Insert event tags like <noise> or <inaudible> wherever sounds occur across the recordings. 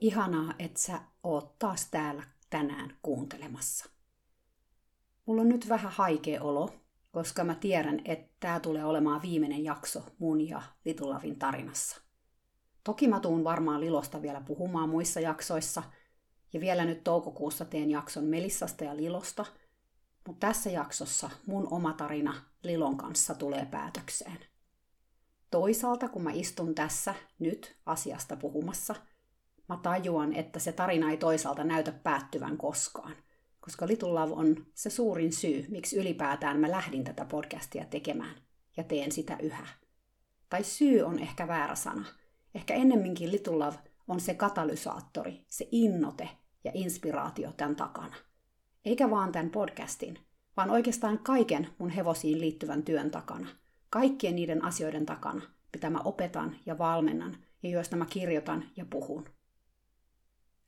Ihanaa, että sä oot taas täällä tänään kuuntelemassa. Mulla on nyt vähän haikea olo, koska mä tiedän, että tää tulee olemaan viimeinen jakso mun ja Litulavin tarinassa. Toki mä tuun varmaan Lilosta vielä puhumaan muissa jaksoissa, ja vielä nyt toukokuussa teen jakson Melissasta ja Lilosta, mutta tässä jaksossa mun oma tarina Lilon kanssa tulee päätökseen – Toisaalta, kun mä istun tässä nyt asiasta puhumassa, mä tajuan, että se tarina ei toisaalta näytä päättyvän koskaan. Koska Little Love on se suurin syy, miksi ylipäätään mä lähdin tätä podcastia tekemään. Ja teen sitä yhä. Tai syy on ehkä väärä sana. Ehkä ennemminkin Little Love on se katalysaattori, se innote ja inspiraatio tämän takana. Eikä vaan tämän podcastin, vaan oikeastaan kaiken mun hevosiin liittyvän työn takana – kaikkien niiden asioiden takana, mitä mä opetan ja valmennan ja joista mä kirjoitan ja puhun.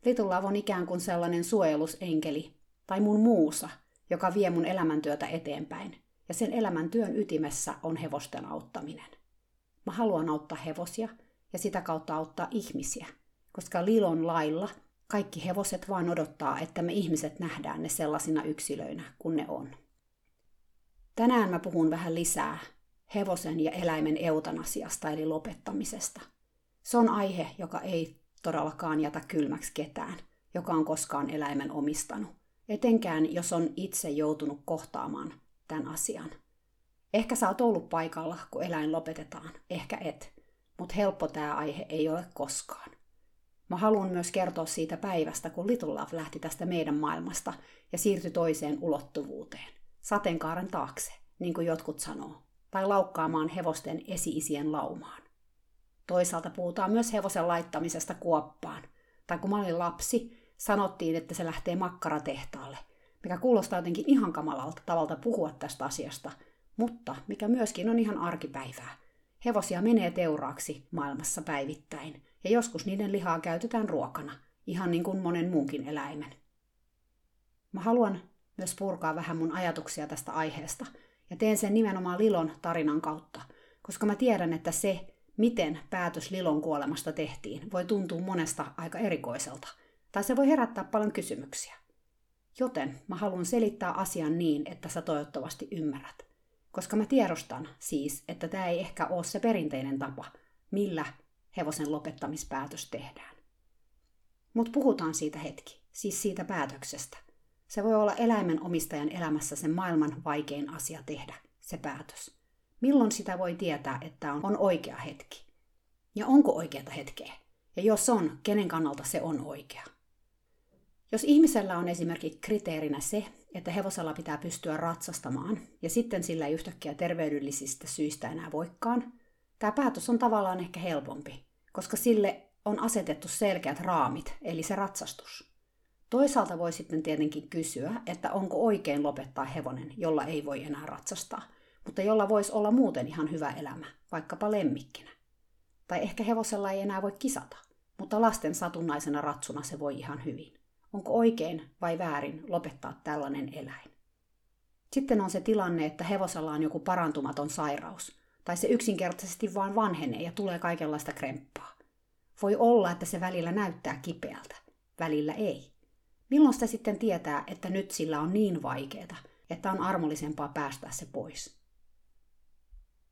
Little Love on ikään kuin sellainen suojelusenkeli tai mun muusa, joka vie mun elämäntyötä eteenpäin, ja sen elämäntyön ytimessä on hevosten auttaminen. Mä haluan auttaa hevosia ja sitä kautta auttaa ihmisiä, koska Lilon lailla kaikki hevoset vaan odottaa, että me ihmiset nähdään ne sellaisina yksilöinä kuin ne on. Tänään mä puhun vähän lisää hevosen ja eläimen eutanasiasta eli lopettamisesta. Se on aihe, joka ei todellakaan jätä kylmäksi ketään, joka on koskaan eläimen omistanut, etenkään jos on itse joutunut kohtaamaan tämän asian. Ehkä sä oot ollut paikalla, kun eläin lopetetaan, ehkä et, mutta helppo tämä aihe ei ole koskaan. Mä haluan myös kertoa siitä päivästä, kun Little Love lähti tästä meidän maailmasta ja siirtyi toiseen ulottuvuuteen, sateenkaaren taakse, niin kuin jotkut sanoo tai laukkaamaan hevosten esi-isien laumaan. Toisaalta puhutaan myös hevosen laittamisesta kuoppaan. Tai kun mä olin lapsi, sanottiin, että se lähtee makkaratehtaalle, mikä kuulostaa jotenkin ihan kamalalta tavalta puhua tästä asiasta, mutta mikä myöskin on ihan arkipäivää. Hevosia menee teuraaksi maailmassa päivittäin, ja joskus niiden lihaa käytetään ruokana, ihan niin kuin monen muunkin eläimen. Mä haluan myös purkaa vähän mun ajatuksia tästä aiheesta – ja teen sen nimenomaan Lilon tarinan kautta, koska mä tiedän, että se, miten päätös Lilon kuolemasta tehtiin, voi tuntua monesta aika erikoiselta, tai se voi herättää paljon kysymyksiä. Joten mä haluan selittää asian niin, että sä toivottavasti ymmärrät. Koska mä tiedostan siis, että tämä ei ehkä ole se perinteinen tapa, millä hevosen lopettamispäätös tehdään. Mutta puhutaan siitä hetki, siis siitä päätöksestä. Se voi olla eläimen omistajan elämässä sen maailman vaikein asia tehdä, se päätös. Milloin sitä voi tietää, että on, oikea hetki? Ja onko oikeata hetkeä? Ja jos on, kenen kannalta se on oikea? Jos ihmisellä on esimerkiksi kriteerinä se, että hevosella pitää pystyä ratsastamaan, ja sitten sillä ei yhtäkkiä terveydellisistä syistä enää voikaan, tämä päätös on tavallaan ehkä helpompi, koska sille on asetettu selkeät raamit, eli se ratsastus. Toisaalta voi sitten tietenkin kysyä, että onko oikein lopettaa hevonen, jolla ei voi enää ratsastaa, mutta jolla voisi olla muuten ihan hyvä elämä, vaikkapa lemmikkinä. Tai ehkä hevosella ei enää voi kisata, mutta lasten satunnaisena ratsuna se voi ihan hyvin. Onko oikein vai väärin lopettaa tällainen eläin? Sitten on se tilanne, että hevosella on joku parantumaton sairaus, tai se yksinkertaisesti vaan vanhenee ja tulee kaikenlaista kremppaa. Voi olla, että se välillä näyttää kipeältä, välillä ei. Milloin sitä sitten tietää, että nyt sillä on niin vaikeaa, että on armollisempaa päästää se pois?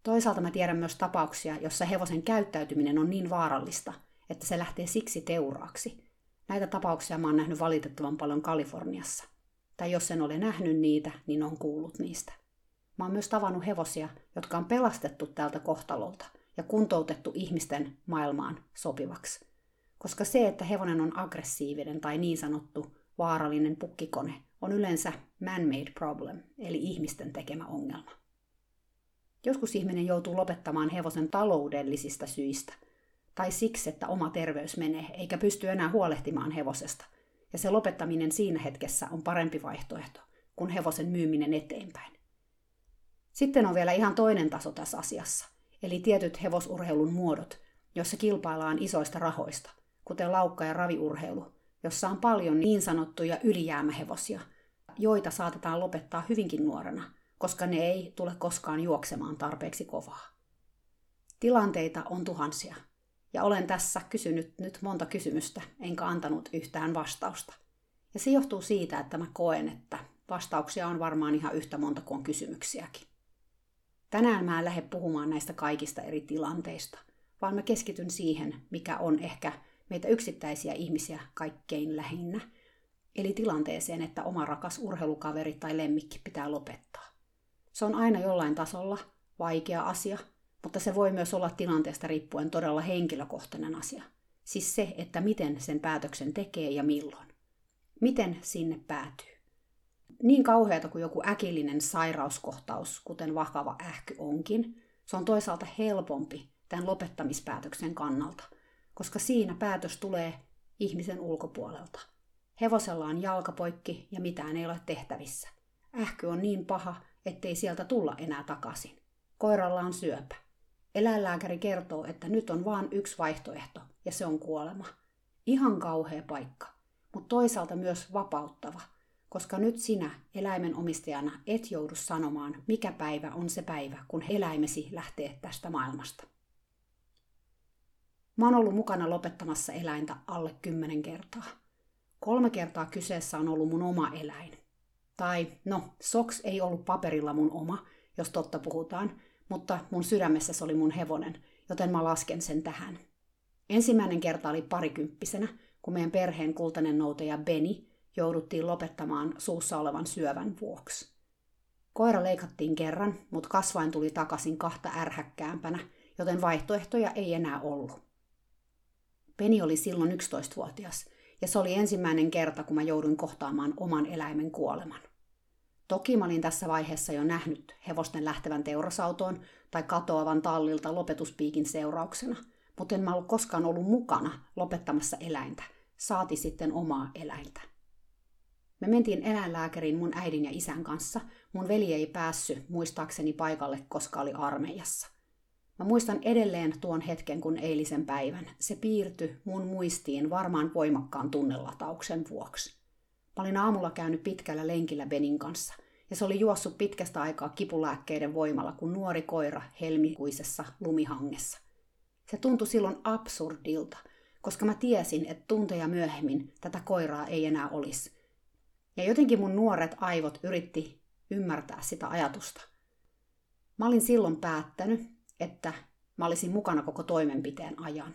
Toisaalta mä tiedän myös tapauksia, jossa hevosen käyttäytyminen on niin vaarallista, että se lähtee siksi teuraaksi. Näitä tapauksia mä oon nähnyt valitettavan paljon Kaliforniassa. Tai jos en ole nähnyt niitä, niin on kuullut niistä. Mä oon myös tavannut hevosia, jotka on pelastettu tältä kohtalolta ja kuntoutettu ihmisten maailmaan sopivaksi. Koska se, että hevonen on aggressiivinen tai niin sanottu vaarallinen pukkikone on yleensä man-made problem, eli ihmisten tekemä ongelma. Joskus ihminen joutuu lopettamaan hevosen taloudellisista syistä, tai siksi, että oma terveys menee, eikä pysty enää huolehtimaan hevosesta. Ja se lopettaminen siinä hetkessä on parempi vaihtoehto kuin hevosen myyminen eteenpäin. Sitten on vielä ihan toinen taso tässä asiassa, eli tietyt hevosurheilun muodot, jossa kilpaillaan isoista rahoista, kuten laukka- ja raviurheilu, jossa on paljon niin sanottuja ylijäämähevosia, joita saatetaan lopettaa hyvinkin nuorena, koska ne ei tule koskaan juoksemaan tarpeeksi kovaa. Tilanteita on tuhansia, ja olen tässä kysynyt nyt monta kysymystä, enkä antanut yhtään vastausta. Ja se johtuu siitä, että mä koen, että vastauksia on varmaan ihan yhtä monta kuin kysymyksiäkin. Tänään mä en lähde puhumaan näistä kaikista eri tilanteista, vaan mä keskityn siihen, mikä on ehkä meitä yksittäisiä ihmisiä kaikkein lähinnä, eli tilanteeseen, että oma rakas urheilukaveri tai lemmikki pitää lopettaa. Se on aina jollain tasolla vaikea asia, mutta se voi myös olla tilanteesta riippuen todella henkilökohtainen asia. Siis se, että miten sen päätöksen tekee ja milloin. Miten sinne päätyy. Niin kauheata kuin joku äkillinen sairauskohtaus, kuten vakava ähky onkin, se on toisaalta helpompi tämän lopettamispäätöksen kannalta, koska siinä päätös tulee ihmisen ulkopuolelta. Hevosella on jalkapoikki ja mitään ei ole tehtävissä. Ähky on niin paha, ettei sieltä tulla enää takaisin. Koiralla on syöpä. Eläinlääkäri kertoo, että nyt on vain yksi vaihtoehto, ja se on kuolema. Ihan kauhea paikka, mutta toisaalta myös vapauttava, koska nyt sinä eläimen omistajana et joudu sanomaan, mikä päivä on se päivä, kun eläimesi lähtee tästä maailmasta. Mä oon ollut mukana lopettamassa eläintä alle kymmenen kertaa. Kolme kertaa kyseessä on ollut mun oma eläin. Tai no, Sox ei ollut paperilla mun oma, jos totta puhutaan, mutta mun sydämessä se oli mun hevonen, joten mä lasken sen tähän. Ensimmäinen kerta oli parikymppisenä, kun meidän perheen kultainen noutaja Beni jouduttiin lopettamaan suussa olevan syövän vuoksi. Koira leikattiin kerran, mutta kasvain tuli takaisin kahta ärhäkkäämpänä, joten vaihtoehtoja ei enää ollut. Peni oli silloin 11-vuotias, ja se oli ensimmäinen kerta, kun mä jouduin kohtaamaan oman eläimen kuoleman. Toki mä olin tässä vaiheessa jo nähnyt hevosten lähtevän teurasautoon tai katoavan tallilta lopetuspiikin seurauksena, mutta en mä ollut koskaan ollut mukana lopettamassa eläintä, saati sitten omaa eläintä. Me mentiin eläinlääkäriin mun äidin ja isän kanssa. Mun veli ei päässyt muistaakseni paikalle, koska oli armeijassa. Mä muistan edelleen tuon hetken kun eilisen päivän. Se piirtyi mun muistiin varmaan voimakkaan tunnelatauksen vuoksi. Mä olin aamulla käynyt pitkällä lenkillä Benin kanssa, ja se oli juossut pitkästä aikaa kipulääkkeiden voimalla kuin nuori koira helmikuisessa lumihangessa. Se tuntui silloin absurdilta, koska mä tiesin, että tunteja myöhemmin tätä koiraa ei enää olisi. Ja jotenkin mun nuoret aivot yritti ymmärtää sitä ajatusta. Mä olin silloin päättänyt, että mä olisin mukana koko toimenpiteen ajan.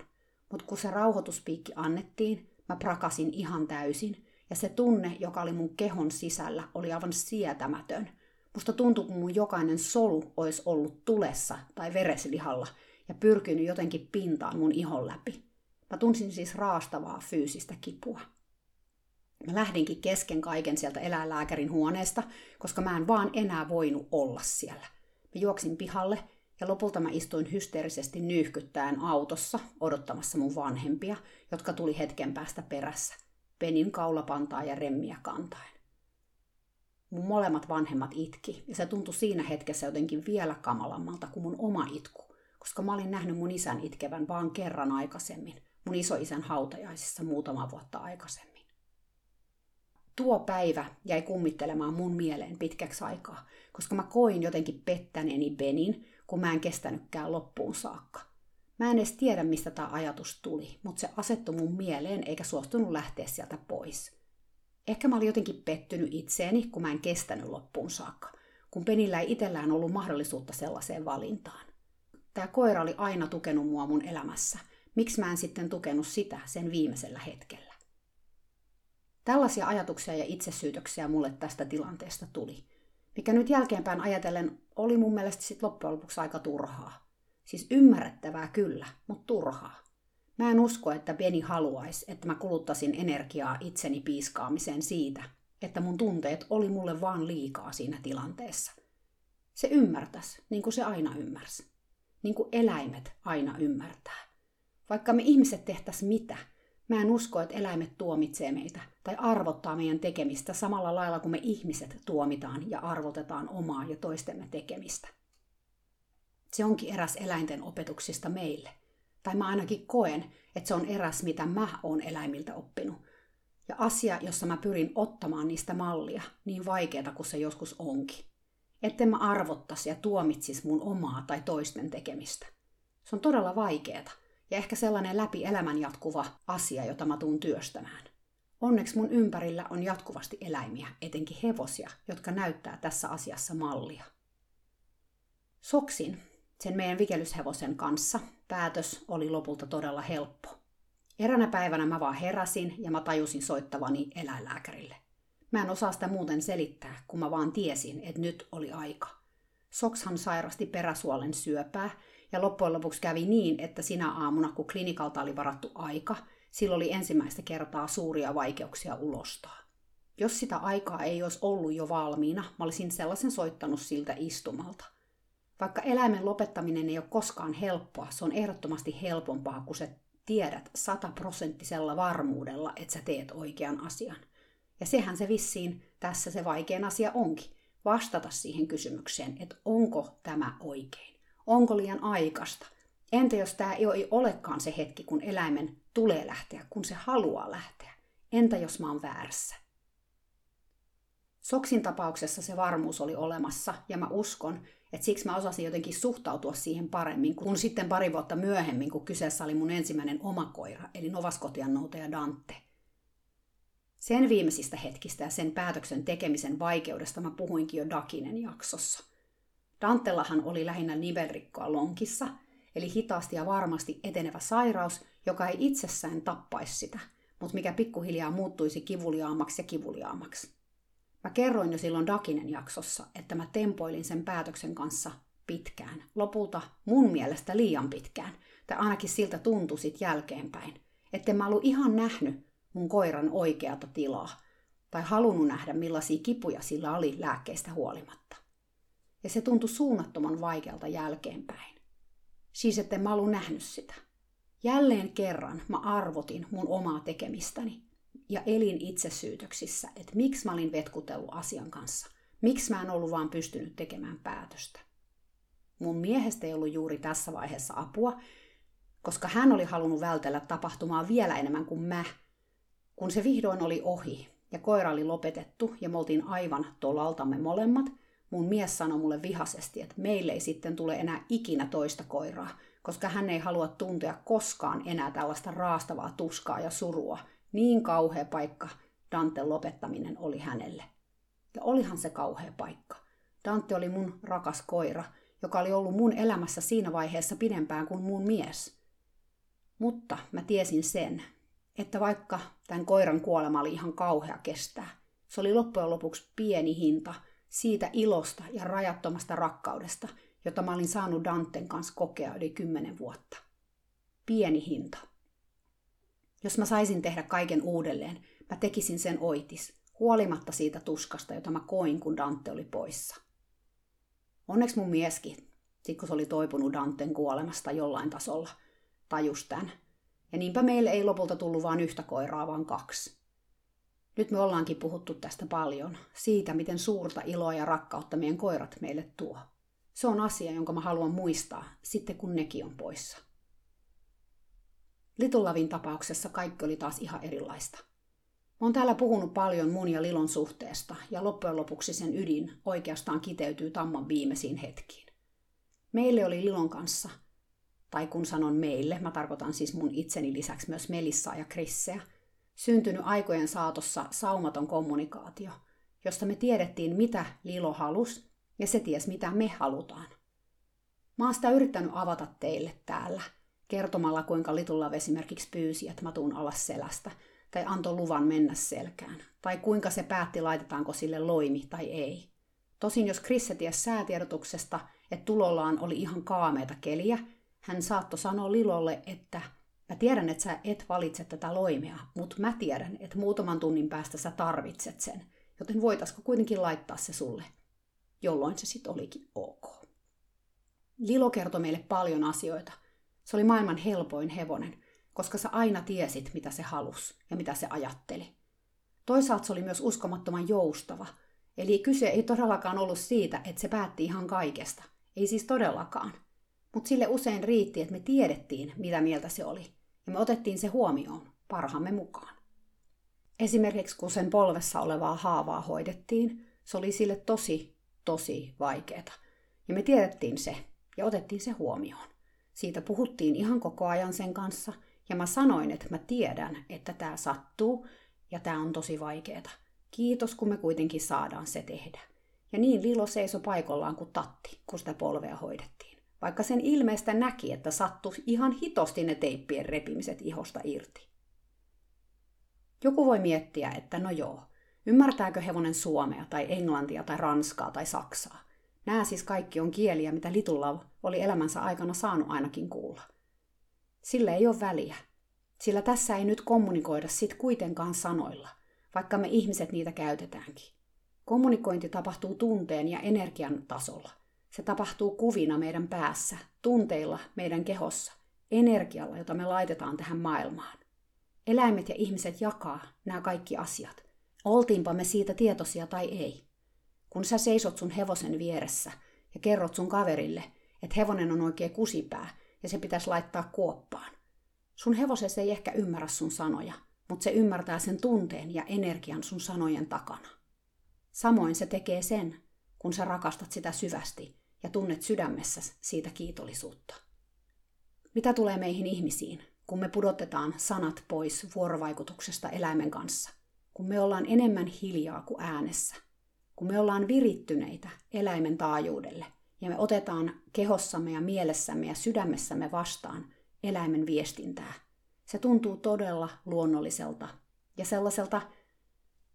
Mutta kun se rauhoituspiikki annettiin, mä prakasin ihan täysin ja se tunne, joka oli mun kehon sisällä, oli aivan sietämätön. Musta tuntui, kun mun jokainen solu olisi ollut tulessa tai vereslihalla ja pyrkinyt jotenkin pintaan mun ihon läpi. Mä tunsin siis raastavaa fyysistä kipua. Mä lähdinkin kesken kaiken sieltä eläinlääkärin huoneesta, koska mä en vaan enää voinut olla siellä. Mä juoksin pihalle ja lopulta mä istuin hysteerisesti nyyhkyttäen autossa odottamassa mun vanhempia, jotka tuli hetken päästä perässä. Penin kaulapantaa ja remmiä kantaen. Mun molemmat vanhemmat itki, ja se tuntui siinä hetkessä jotenkin vielä kamalammalta kuin mun oma itku, koska mä olin nähnyt mun isän itkevän vaan kerran aikaisemmin, mun isoisän hautajaisissa muutama vuotta aikaisemmin. Tuo päivä jäi kummittelemaan mun mieleen pitkäksi aikaa, koska mä koin jotenkin pettäneeni Benin, kun mä en kestänytkään loppuun saakka. Mä en edes tiedä, mistä tämä ajatus tuli, mutta se asettui mun mieleen eikä suostunut lähteä sieltä pois. Ehkä mä olin jotenkin pettynyt itseeni, kun mä en kestänyt loppuun saakka, kun Penillä ei itsellään ollut mahdollisuutta sellaiseen valintaan. Tämä koira oli aina tukenut mua mun elämässä. Miksi mä en sitten tukenut sitä sen viimeisellä hetkellä? Tällaisia ajatuksia ja itsesyytöksiä mulle tästä tilanteesta tuli, mikä nyt jälkeenpäin ajatellen oli mun mielestä sit loppujen lopuksi aika turhaa. Siis ymmärrettävää kyllä, mutta turhaa. Mä en usko, että Beni haluaisi, että mä kuluttaisin energiaa itseni piiskaamiseen siitä, että mun tunteet oli mulle vaan liikaa siinä tilanteessa. Se ymmärtäisi, niin kuin se aina ymmärsi. Niin kuin eläimet aina ymmärtää. Vaikka me ihmiset tehtäis mitä, mä en usko, että eläimet tuomitsee meitä tai arvottaa meidän tekemistä samalla lailla kuin me ihmiset tuomitaan ja arvotetaan omaa ja toistemme tekemistä. Se onkin eräs eläinten opetuksista meille. Tai mä ainakin koen, että se on eräs, mitä mä oon eläimiltä oppinut. Ja asia, jossa mä pyrin ottamaan niistä mallia, niin vaikeata kuin se joskus onkin. Etten mä arvottaisi ja tuomitsis mun omaa tai toisten tekemistä. Se on todella vaikeeta ja ehkä sellainen läpi elämän jatkuva asia, jota mä tuun työstämään. Onneksi mun ympärillä on jatkuvasti eläimiä, etenkin hevosia, jotka näyttää tässä asiassa mallia. Soksin, sen meidän vikelyshevosen kanssa, päätös oli lopulta todella helppo. Eränä päivänä mä vaan heräsin ja mä tajusin soittavani eläinlääkärille. Mä en osaa sitä muuten selittää, kun mä vaan tiesin, että nyt oli aika. Sokshan sairasti peräsuolen syöpää ja loppujen lopuksi kävi niin, että sinä aamuna, kun klinikalta oli varattu aika, sillä oli ensimmäistä kertaa suuria vaikeuksia ulostaa. Jos sitä aikaa ei olisi ollut jo valmiina, mä olisin sellaisen soittanut siltä istumalta. Vaikka eläimen lopettaminen ei ole koskaan helppoa, se on ehdottomasti helpompaa, kun sä tiedät sataprosenttisella varmuudella, että sä teet oikean asian. Ja sehän se vissiin tässä se vaikein asia onkin. Vastata siihen kysymykseen, että onko tämä oikein. Onko liian aikasta? Entä jos tämä ei olekaan se hetki, kun eläimen tulee lähteä, kun se haluaa lähteä? Entä jos mä oon väärässä? Soksin tapauksessa se varmuus oli olemassa ja mä uskon, että siksi mä osasin jotenkin suhtautua siihen paremmin, kun sitten pari vuotta myöhemmin, kun kyseessä oli mun ensimmäinen oma koira, eli Novaskotian noutaja Dante. Sen viimeisistä hetkistä ja sen päätöksen tekemisen vaikeudesta mä puhuinkin jo Dakinen jaksossa. Dantellahan oli lähinnä nivelrikkoa lonkissa, eli hitaasti ja varmasti etenevä sairaus, joka ei itsessään tappaisi sitä, mutta mikä pikkuhiljaa muuttuisi kivuliaammaksi ja kivuliaammaksi. Mä kerroin jo silloin Dakinen jaksossa, että mä tempoilin sen päätöksen kanssa pitkään. Lopulta mun mielestä liian pitkään. Tai ainakin siltä tuntui sit jälkeenpäin. Että mä ollut ihan nähnyt mun koiran oikeata tilaa. Tai halunnut nähdä millaisia kipuja sillä oli lääkkeistä huolimatta. Ja se tuntui suunnattoman vaikealta jälkeenpäin. Siis etten mä ollut nähnyt sitä. Jälleen kerran mä arvotin mun omaa tekemistäni ja elin itsesyytöksissä, että miksi mä olin vetkutellut asian kanssa. Miksi mä en ollut vaan pystynyt tekemään päätöstä. Mun miehestä ei ollut juuri tässä vaiheessa apua, koska hän oli halunnut vältellä tapahtumaa vielä enemmän kuin mä. Kun se vihdoin oli ohi ja koira oli lopetettu ja me oltiin aivan tolaltamme molemmat, mun mies sanoi mulle vihasesti, että meille ei sitten tule enää ikinä toista koiraa, koska hän ei halua tuntea koskaan enää tällaista raastavaa tuskaa ja surua, niin kauhea paikka Danten lopettaminen oli hänelle. Ja olihan se kauhea paikka. Dante oli mun rakas koira, joka oli ollut mun elämässä siinä vaiheessa pidempään kuin mun mies. Mutta mä tiesin sen, että vaikka tämän koiran kuolema oli ihan kauhea kestää, se oli loppujen lopuksi pieni hinta siitä ilosta ja rajattomasta rakkaudesta, jota mä olin saanut Danten kanssa kokea yli kymmenen vuotta. Pieni hinta. Jos mä saisin tehdä kaiken uudelleen, mä tekisin sen oitis, huolimatta siitä tuskasta, jota mä koin, kun Dante oli poissa. Onneksi mun mieskin, sit kun se oli toipunut Danten kuolemasta jollain tasolla, tajus tämän. Ja niinpä meille ei lopulta tullut vain yhtä koiraa, vaan kaksi. Nyt me ollaankin puhuttu tästä paljon, siitä miten suurta iloa ja rakkautta meidän koirat meille tuo. Se on asia, jonka mä haluan muistaa, sitten kun nekin on poissa. Litulavin tapauksessa kaikki oli taas ihan erilaista. Oon täällä puhunut paljon mun ja Lilon suhteesta, ja loppujen lopuksi sen ydin oikeastaan kiteytyy Tamman viimeisiin hetkiin. Meille oli Lilon kanssa, tai kun sanon meille, mä tarkoitan siis mun itseni lisäksi myös Melissaa ja Krisseä, syntynyt aikojen saatossa saumaton kommunikaatio, josta me tiedettiin, mitä Lilo halus, ja se ties, mitä me halutaan. Mä oon sitä yrittänyt avata teille täällä – kertomalla, kuinka Litullav esimerkiksi pyysi, että mä tuun alas selästä, tai antoi luvan mennä selkään, tai kuinka se päätti, laitetaanko sille loimi tai ei. Tosin jos Krisse ties säätiedotuksesta, että tulollaan oli ihan kaameita keliä, hän saattoi sanoa Lilolle, että mä tiedän, että sä et valitse tätä loimea, mutta mä tiedän, että muutaman tunnin päästä sä tarvitset sen, joten voitaisiko kuitenkin laittaa se sulle, jolloin se sitten olikin ok. Lilo kertoi meille paljon asioita, Se oli maailman helpoin hevonen, koska sä aina tiesit, mitä se halus ja mitä se ajatteli. Toisaalta se oli myös uskomattoman joustava, eli kyse ei todellakaan ollut siitä, että se päätti ihan kaikesta. Ei siis todellakaan. Mutta sille usein riitti, että me tiedettiin, mitä mieltä se oli, ja me otettiin se huomioon parhaamme mukaan. Esimerkiksi kun sen polvessa olevaa haavaa hoidettiin, se oli sille tosi, tosi vaikeeta. Ja me tiedettiin se ja otettiin se huomioon. Siitä puhuttiin ihan koko ajan sen kanssa, ja mä sanoin, että mä tiedän, että tämä sattuu, ja tämä on tosi vaikeeta. Kiitos, kun me kuitenkin saadaan se tehdä. Ja niin Lilo seisoi paikallaan kuin tatti, kun sitä polvea hoidettiin. Vaikka sen ilmeistä näki, että sattui ihan hitosti ne teippien repimiset ihosta irti. Joku voi miettiä, että no joo, ymmärtääkö hevonen suomea tai englantia tai ranskaa tai saksaa. Nämä siis kaikki on kieliä, mitä Little oli elämänsä aikana saanut ainakin kuulla. Sillä ei ole väliä, sillä tässä ei nyt kommunikoida sit kuitenkaan sanoilla, vaikka me ihmiset niitä käytetäänkin. Kommunikointi tapahtuu tunteen ja energian tasolla. Se tapahtuu kuvina meidän päässä, tunteilla meidän kehossa, energialla, jota me laitetaan tähän maailmaan. Eläimet ja ihmiset jakaa nämä kaikki asiat. Oltiinpa me siitä tietoisia tai ei. Kun sä seisot sun hevosen vieressä ja kerrot sun kaverille, että hevonen on oikein kusipää ja se pitäisi laittaa kuoppaan. Sun hevosessa ei ehkä ymmärrä sun sanoja, mutta se ymmärtää sen tunteen ja energian sun sanojen takana. Samoin se tekee sen, kun sä rakastat sitä syvästi ja tunnet sydämessä siitä kiitollisuutta. Mitä tulee meihin ihmisiin, kun me pudotetaan sanat pois vuorovaikutuksesta eläimen kanssa, kun me ollaan enemmän hiljaa kuin äänessä, kun me ollaan virittyneitä eläimen taajuudelle ja me otetaan kehossamme ja mielessämme ja sydämessämme vastaan eläimen viestintää. Se tuntuu todella luonnolliselta ja sellaiselta,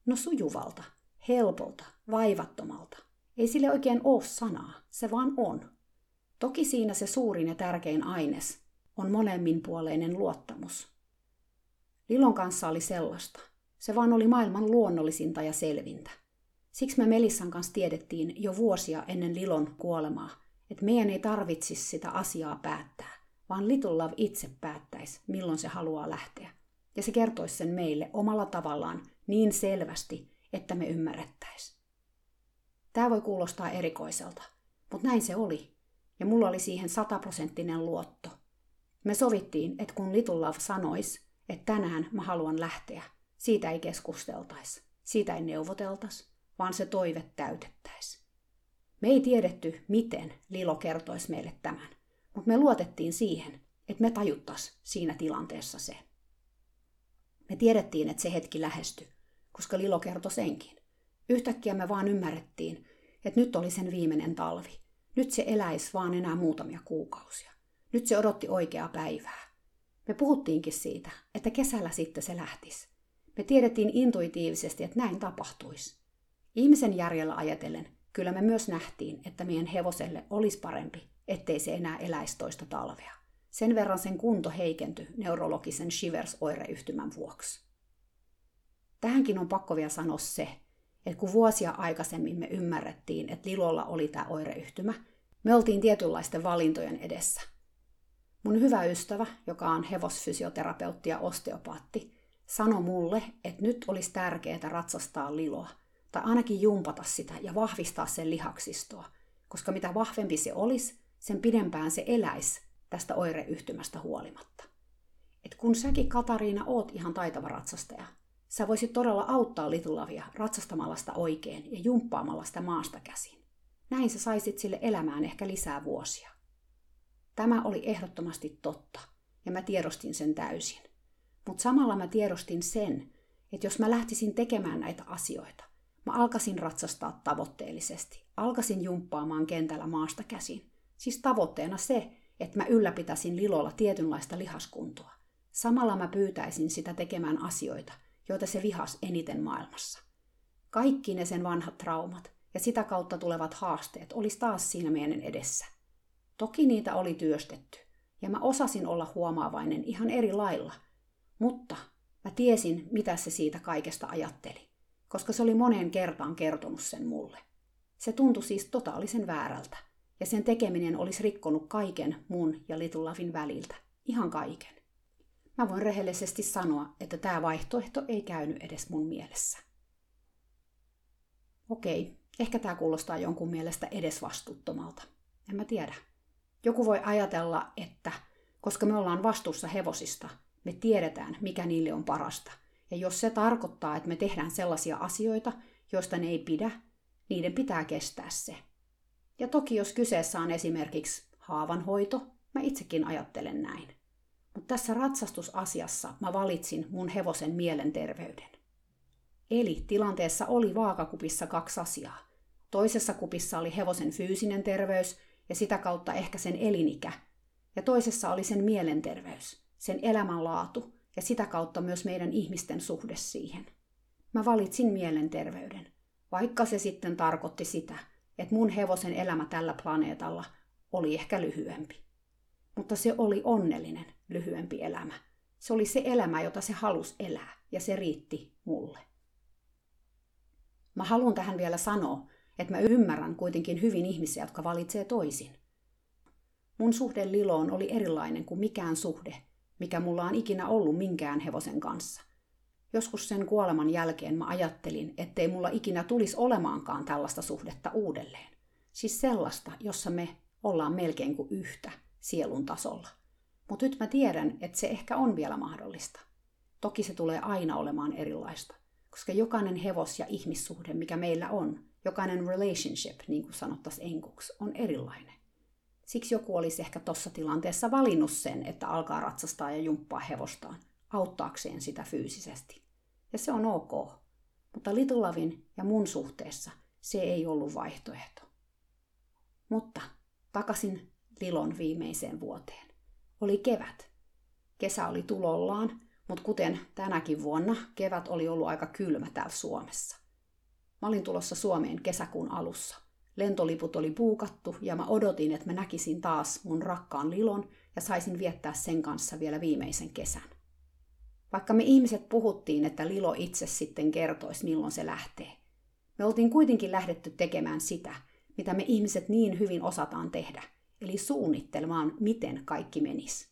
no sujuvalta, helpolta, vaivattomalta. Ei sille oikein ole sanaa, se vaan on. Toki siinä se suurin ja tärkein aines on molemminpuoleinen luottamus. Lilon kanssa oli sellaista. Se vaan oli maailman luonnollisinta ja selvintä. Siksi me Melissan kanssa tiedettiin jo vuosia ennen Lilon kuolemaa, että meidän ei tarvitsisi sitä asiaa päättää, vaan Little Love itse päättäisi, milloin se haluaa lähteä. Ja se kertoisi sen meille omalla tavallaan niin selvästi, että me ymmärrettäisiin. Tämä voi kuulostaa erikoiselta, mutta näin se oli. Ja mulla oli siihen sataprosenttinen luotto. Me sovittiin, että kun Little Love sanois, että tänään mä haluan lähteä, siitä ei keskusteltaisi, siitä ei neuvoteltaisi, vaan se toive täytettäisi. Me ei tiedetty, miten Lilo kertoisi meille tämän, mutta me luotettiin siihen, että me tajuttas siinä tilanteessa se. Me tiedettiin, että se hetki lähestyi, koska Lilo kertoi senkin. Yhtäkkiä me vaan ymmärrettiin, että nyt oli sen viimeinen talvi. Nyt se eläisi vaan enää muutamia kuukausia. Nyt se odotti oikeaa päivää. Me puhuttiinkin siitä, että kesällä sitten se lähtisi. Me tiedettiin intuitiivisesti, että näin tapahtuisi. Ihmisen järjellä ajatellen, kyllä me myös nähtiin, että meidän hevoselle olisi parempi, ettei se enää eläisi toista talvea. Sen verran sen kunto heikentyi neurologisen Shivers-oireyhtymän vuoksi. Tähänkin on pakko vielä sanoa se, että kun vuosia aikaisemmin me ymmärrettiin, että Lilolla oli tämä oireyhtymä, me oltiin tietynlaisten valintojen edessä – Mun hyvä ystävä, joka on hevosfysioterapeutti ja osteopaatti, sanoi mulle, että nyt olisi tärkeää ratsastaa liloa, tai ainakin jumpata sitä ja vahvistaa sen lihaksistoa, koska mitä vahvempi se olisi, sen pidempään se eläisi tästä oireyhtymästä huolimatta. Et kun säkin, Katariina, oot ihan taitava ratsastaja, sä voisit todella auttaa Litulavia ratsastamalla sitä oikein ja jumppaamalla sitä maasta käsin. Näin sä saisit sille elämään ehkä lisää vuosia. Tämä oli ehdottomasti totta, ja mä tiedostin sen täysin. Mutta samalla mä tiedostin sen, että jos mä lähtisin tekemään näitä asioita, mä alkasin ratsastaa tavoitteellisesti, alkasin jumppaamaan kentällä maasta käsin. Siis tavoitteena se, että mä ylläpitäisin Lilolla tietynlaista lihaskuntoa. Samalla mä pyytäisin sitä tekemään asioita, joita se vihas eniten maailmassa. Kaikki ne sen vanhat traumat ja sitä kautta tulevat haasteet olisi taas siinä meidän edessä – Toki niitä oli työstetty, ja mä osasin olla huomaavainen ihan eri lailla, mutta mä tiesin, mitä se siitä kaikesta ajatteli, koska se oli moneen kertaan kertonut sen mulle. Se tuntui siis totaalisen väärältä, ja sen tekeminen olisi rikkonut kaiken mun ja Little Lavin väliltä. Ihan kaiken. Mä voin rehellisesti sanoa, että tämä vaihtoehto ei käynyt edes mun mielessä. Okei, ehkä tämä kuulostaa jonkun mielestä edesvastuuttomalta. En mä tiedä. Joku voi ajatella, että koska me ollaan vastuussa hevosista, me tiedetään, mikä niille on parasta. Ja jos se tarkoittaa, että me tehdään sellaisia asioita, joista ne ei pidä, niiden pitää kestää se. Ja toki jos kyseessä on esimerkiksi haavanhoito, mä itsekin ajattelen näin. Mutta tässä ratsastusasiassa mä valitsin mun hevosen mielenterveyden. Eli tilanteessa oli vaakakupissa kaksi asiaa. Toisessa kupissa oli hevosen fyysinen terveys ja sitä kautta ehkä sen elinikä. Ja toisessa oli sen mielenterveys, sen elämänlaatu ja sitä kautta myös meidän ihmisten suhde siihen. Mä valitsin mielenterveyden, vaikka se sitten tarkoitti sitä, että mun hevosen elämä tällä planeetalla oli ehkä lyhyempi. Mutta se oli onnellinen lyhyempi elämä. Se oli se elämä, jota se halusi elää, ja se riitti mulle. Mä haluan tähän vielä sanoa, että mä ymmärrän kuitenkin hyvin ihmisiä, jotka valitsee toisin. Mun suhde Liloon oli erilainen kuin mikään suhde, mikä mulla on ikinä ollut minkään hevosen kanssa. Joskus sen kuoleman jälkeen mä ajattelin, ettei mulla ikinä tulisi olemaankaan tällaista suhdetta uudelleen. Siis sellaista, jossa me ollaan melkein kuin yhtä sielun tasolla. Mutta nyt mä tiedän, että se ehkä on vielä mahdollista. Toki se tulee aina olemaan erilaista, koska jokainen hevos- ja ihmissuhde, mikä meillä on, jokainen relationship, niin kuin sanottaisiin enkuksi, on erilainen. Siksi joku olisi ehkä tuossa tilanteessa valinnut sen, että alkaa ratsastaa ja jumppaa hevostaan, auttaakseen sitä fyysisesti. Ja se on ok. Mutta Little Lovin ja mun suhteessa se ei ollut vaihtoehto. Mutta takaisin Lilon viimeiseen vuoteen. Oli kevät. Kesä oli tulollaan, mutta kuten tänäkin vuonna, kevät oli ollut aika kylmä täällä Suomessa. Mä olin tulossa Suomeen kesäkuun alussa. Lentoliput oli puukattu ja mä odotin, että mä näkisin taas mun rakkaan Lilon ja saisin viettää sen kanssa vielä viimeisen kesän. Vaikka me ihmiset puhuttiin, että Lilo itse sitten kertoisi, milloin se lähtee. Me oltiin kuitenkin lähdetty tekemään sitä, mitä me ihmiset niin hyvin osataan tehdä, eli suunnittelemaan, miten kaikki menisi.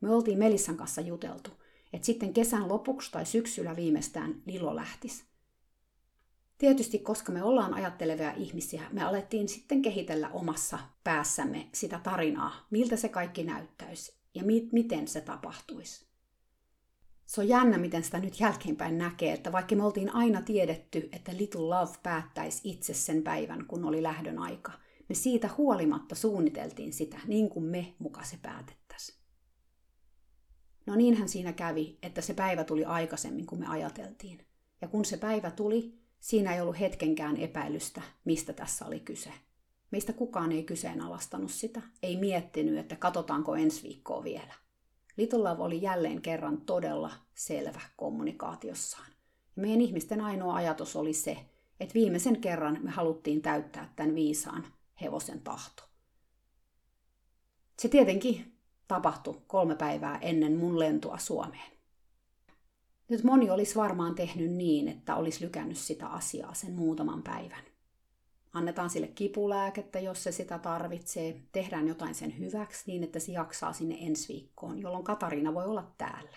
Me oltiin Melissan kanssa juteltu, että sitten kesän lopuksi tai syksyllä viimeistään Lilo lähtisi. Tietysti, koska me ollaan ajattelevia ihmisiä, me alettiin sitten kehitellä omassa päässämme sitä tarinaa, miltä se kaikki näyttäisi ja mi- miten se tapahtuisi. Se on jännä, miten sitä nyt jälkeenpäin näkee, että vaikka me oltiin aina tiedetty, että Little Love päättäisi itse sen päivän, kun oli lähdön aika, me siitä huolimatta suunniteltiin sitä niin kuin me muka se päätettäisiin. No niinhän siinä kävi, että se päivä tuli aikaisemmin kuin me ajateltiin. Ja kun se päivä tuli, siinä ei ollut hetkenkään epäilystä, mistä tässä oli kyse. Meistä kukaan ei kyseenalaistanut sitä, ei miettinyt, että katsotaanko ensi viikkoa vielä. Little Love oli jälleen kerran todella selvä kommunikaatiossaan. Ja meidän ihmisten ainoa ajatus oli se, että viimeisen kerran me haluttiin täyttää tämän viisaan hevosen tahto. Se tietenkin tapahtui kolme päivää ennen mun lentoa Suomeen. Nyt moni olisi varmaan tehnyt niin, että olisi lykännyt sitä asiaa sen muutaman päivän. Annetaan sille kipulääkettä, jos se sitä tarvitsee. Tehdään jotain sen hyväksi niin, että se jaksaa sinne ensi viikkoon, jolloin Katariina voi olla täällä.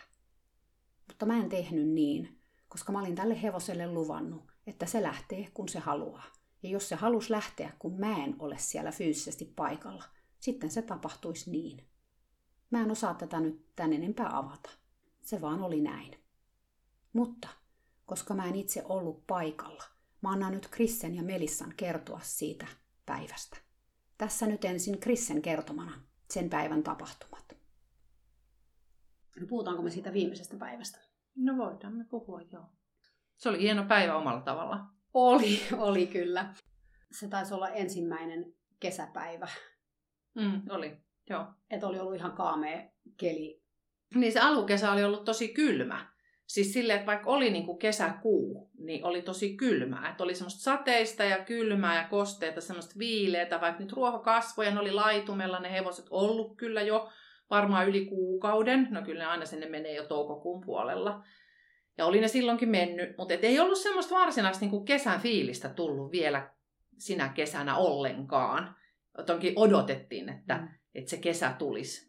Mutta mä en tehnyt niin, koska mä olin tälle hevoselle luvannut, että se lähtee kun se haluaa. Ja jos se halus lähteä, kun mä en ole siellä fyysisesti paikalla, sitten se tapahtuisi niin. Mä en osaa tätä nyt tän enempää avata. Se vaan oli näin. Mutta, koska mä en itse ollut paikalla – Mä annan nyt Krissen ja Melissan kertoa siitä päivästä. Tässä nyt ensin Krissen kertomana sen päivän tapahtumat. No puhutaanko me siitä viimeisestä päivästä? No voidaan me puhua, joo. Se oli hieno päivä omalla tavalla. Oli, <laughs> oli kyllä. Se taisi olla ensimmäinen kesäpäivä. Mm, oli, joo. Että oli ollut ihan kaamea keli. Niin se alkukesä oli ollut tosi kylmä. Siis sille, että vaikka oli niin kuin kesäkuu, niin oli tosi kylmää. Että oli semmoista sateista ja kylmää ja kosteita, semmoista viileitä, vaikka nyt ruohokasvoja, ne oli laitumella ne hevoset ollut kyllä jo varmaan yli kuukauden. No kyllä ne aina sinne menee jo toukokuun puolella. Ja oli ne silloinkin mennyt, mutta et ei ollut semmoista varsinaista niin kuin kesän fiilistä tullut vielä sinä kesänä ollenkaan. Tonkin odotettiin, että, mm. että se kesä tulisi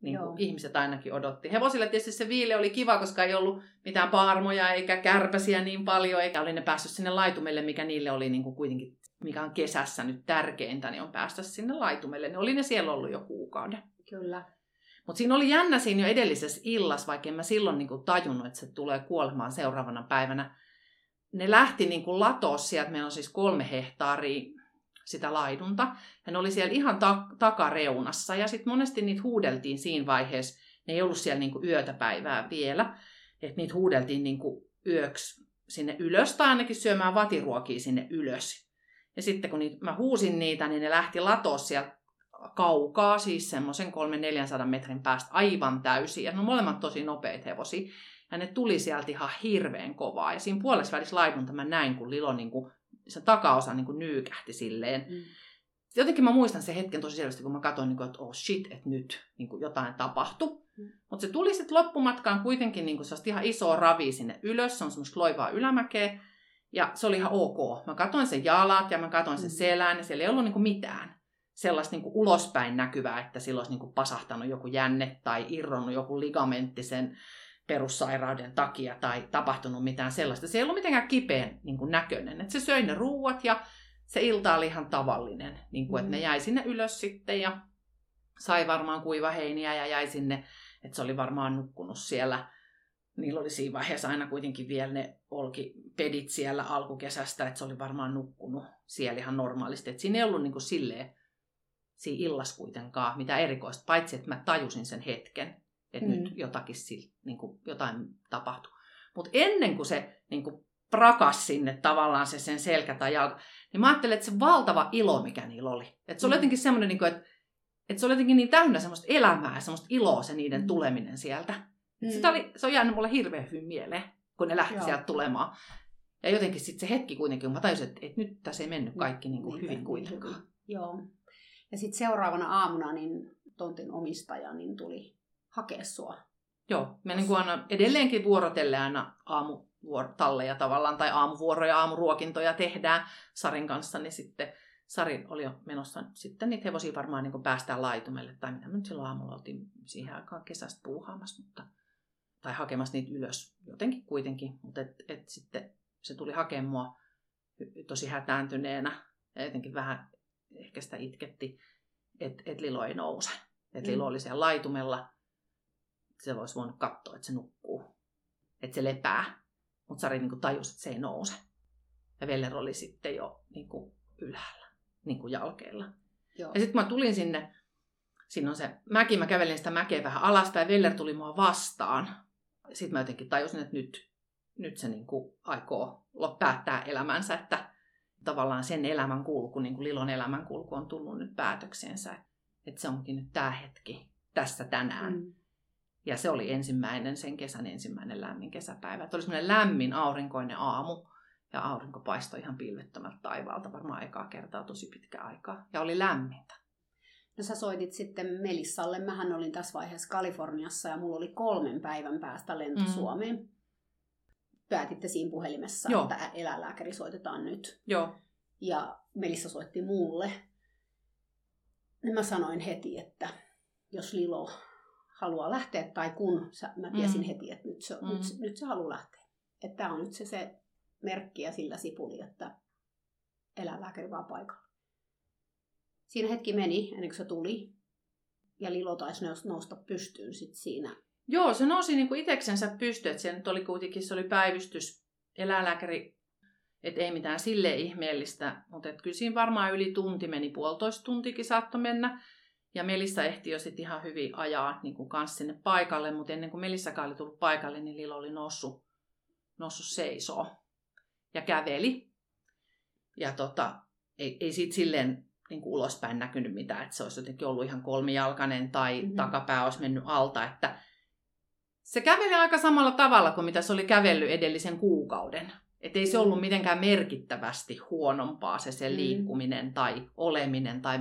niin kuin ihmiset ainakin odotti. Hevosille tietysti se viile oli kiva, koska ei ollut mitään paarmoja eikä kärpäsiä niin paljon, eikä oli ne päässyt sinne laitumelle, mikä niille oli niin kuin kuitenkin, mikä on kesässä nyt tärkeintä, niin on päästä sinne laitumelle. Ne oli ne siellä ollut jo kuukauden. Kyllä. Mutta siinä oli jännä siinä jo edellisessä illassa, vaikka en mä silloin niin kuin tajunnut, että se tulee kuolemaan seuraavana päivänä. Ne lähti niin kuin latoa sieltä, meillä on siis kolme hehtaaria sitä laidunta. Ja ne oli siellä ihan ta- takareunassa ja sitten monesti niitä huudeltiin siinä vaiheessa. Ne ei ollut siellä niinku yötä päivää vielä. Että niitä huudeltiin niinku yöksi sinne ylös tai ainakin syömään vatiruokia sinne ylös. Ja sitten kun niitä, mä huusin niitä, niin ne lähti latoa sieltä kaukaa, siis semmoisen 300-400 metrin päästä aivan täysin. Ja ne on molemmat tosi nopeita hevosia. Ja ne tuli sieltä ihan hirveän kovaa. Ja siinä puolessa välissä laidunta mä näin, kun Lilo niin kuin se takaosa niin kuin nyykähti silleen. Mm. Jotenkin mä muistan sen hetken tosi selvästi, kun mä katsoin, niin kuin, että oh shit, että nyt niin kuin jotain tapahtui. Mm. Mutta se tuli sitten loppumatkaan kuitenkin niin kuin ihan isoa ravi sinne ylös, se on semmoista loivaa ylämäkeä. Ja se oli ihan ok. Mä katsoin sen jalat ja mä katsoin sen mm. selän ja siellä ei ollut niin kuin mitään sellaista niin kuin ulospäin näkyvää, että sillä olisi niin kuin pasahtanut joku jänne tai irronnut joku ligamentti sen perussairauden takia tai tapahtunut mitään sellaista. Se ei ollut mitenkään kipeän niin kuin näköinen. Et se söi ne ruuat ja se ilta oli ihan tavallinen. Niin kuin, mm. Että ne jäi sinne ylös sitten ja sai varmaan kuivaheiniä ja jäi sinne, että se oli varmaan nukkunut siellä. Niillä oli siinä vaiheessa aina kuitenkin vielä ne olkipedit siellä alkukesästä, että se oli varmaan nukkunut siellä ihan normaalisti. Että siinä ei ollut niin kuin silleen siinä illas kuitenkaan mitä erikoista, paitsi että mä tajusin sen hetken että mm. nyt jotakin, niin kuin, jotain tapahtui. Mutta ennen kuin se niin kuin, prakas sinne tavallaan se sen selkä tai jalka, niin mä ajattelin, että se valtava ilo, mikä niillä oli. Että se oli mm. jotenkin semmoinen, niin kuin, että, että se oli jotenkin niin täynnä semmoista elämää ja semmoista iloa se niiden mm. tuleminen sieltä. Mm. Sitä oli, se on jäänyt mulle hirveän hyvin mieleen, kun ne lähti Joo. sieltä tulemaan. Ja jotenkin sitten se hetki kuitenkin, kun mä tajusin, että, että nyt tässä ei mennyt kaikki niin kuin niin, hyvin kuitenkaan. Joo. Ja sitten seuraavana aamuna niin tontin omistaja niin tuli hakea sua. Joo, me niin kuin aina edelleenkin vuorotellen aina aamutalleja tavallaan, tai aamuvuoroja, aamuruokintoja tehdään Sarin kanssa, niin sitten Sari oli jo menossa sitten niitä hevosia varmaan niin päästään laitumelle, tai mitä me nyt silloin aamulla oltiin siihen aikaan kesästä puuhaamassa, mutta, tai hakemassa niitä ylös jotenkin kuitenkin, mutta et, et sitten se tuli hakemaan mua tosi hätääntyneenä, ja jotenkin vähän ehkä sitä itketti, että et Lilo ei nouse. Että Lilo mm. oli siellä laitumella, se olisi voinut katsoa, että se nukkuu, että se lepää. Mutta Sari niin tajusi, että se ei nouse. Ja Veller oli sitten jo niin kuin ylhäällä, niin kuin jalkeilla. Joo. Ja sitten mä tulin sinne, siinä on se mäki, mä kävelin sitä mäkeä vähän alasta ja Veller tuli mua vastaan. Sitten mä jotenkin tajusin, että nyt, nyt se niin kuin aikoo päättää elämänsä, että tavallaan sen elämän kulku, niin kuin Lilon elämän kulku on tullut nyt päätöksensä. Että se onkin nyt tämä hetki tässä tänään. Mm. Ja se oli ensimmäinen, sen kesän ensimmäinen lämmin kesäpäivä. Että oli semmoinen lämmin aurinkoinen aamu ja aurinko paistoi ihan pilvettömältä taivaalta varmaan aikaa kertaa tosi pitkä aikaa. Ja oli lämmintä. No sä soitit sitten Melissalle. Mähän olin tässä vaiheessa Kaliforniassa ja mulla oli kolmen päivän päästä lento mm. Suomeen. Päätitte siinä puhelimessa, Joo. että eläinlääkäri soitetaan nyt. Joo. Ja Melissa soitti mulle. Niin mä sanoin heti, että jos Lilo haluaa lähteä tai kun mä tiesin mm. heti, että nyt se, mm. nyt, nyt se haluaa lähteä. Että tämä on nyt se, se merkki ja sillä sipuli, että eläinlääkäri vaan paikalla. Siinä hetki meni ennen kuin se tuli ja Lilo taisi nousta pystyyn sit siinä. Joo, se nousi niinku itseksensä pystyyn, että se nyt oli kuitenkin, se oli päivystys, eläinlääkäri, että ei mitään sille ihmeellistä, mutta kyllä siinä varmaan yli tunti meni, puolitoista tuntikin saattoi mennä. Ja Melissa ehti jo sitten ihan hyvin ajaa niin kuin kanssa sinne paikalle, mutta ennen kuin Melissakaan oli tullut paikalle, niin Lilo oli noussut, noussut seisoo ja käveli. Ja tota, ei, ei siitä silleen niin kuin ulospäin näkynyt mitään, että se olisi jotenkin ollut ihan kolmijalkainen tai mm-hmm. takapää olisi mennyt alta. Että se käveli aika samalla tavalla kuin mitä se oli kävellyt edellisen kuukauden. Että ei se ollut mitenkään merkittävästi huonompaa se, se mm. liikkuminen tai oleminen tai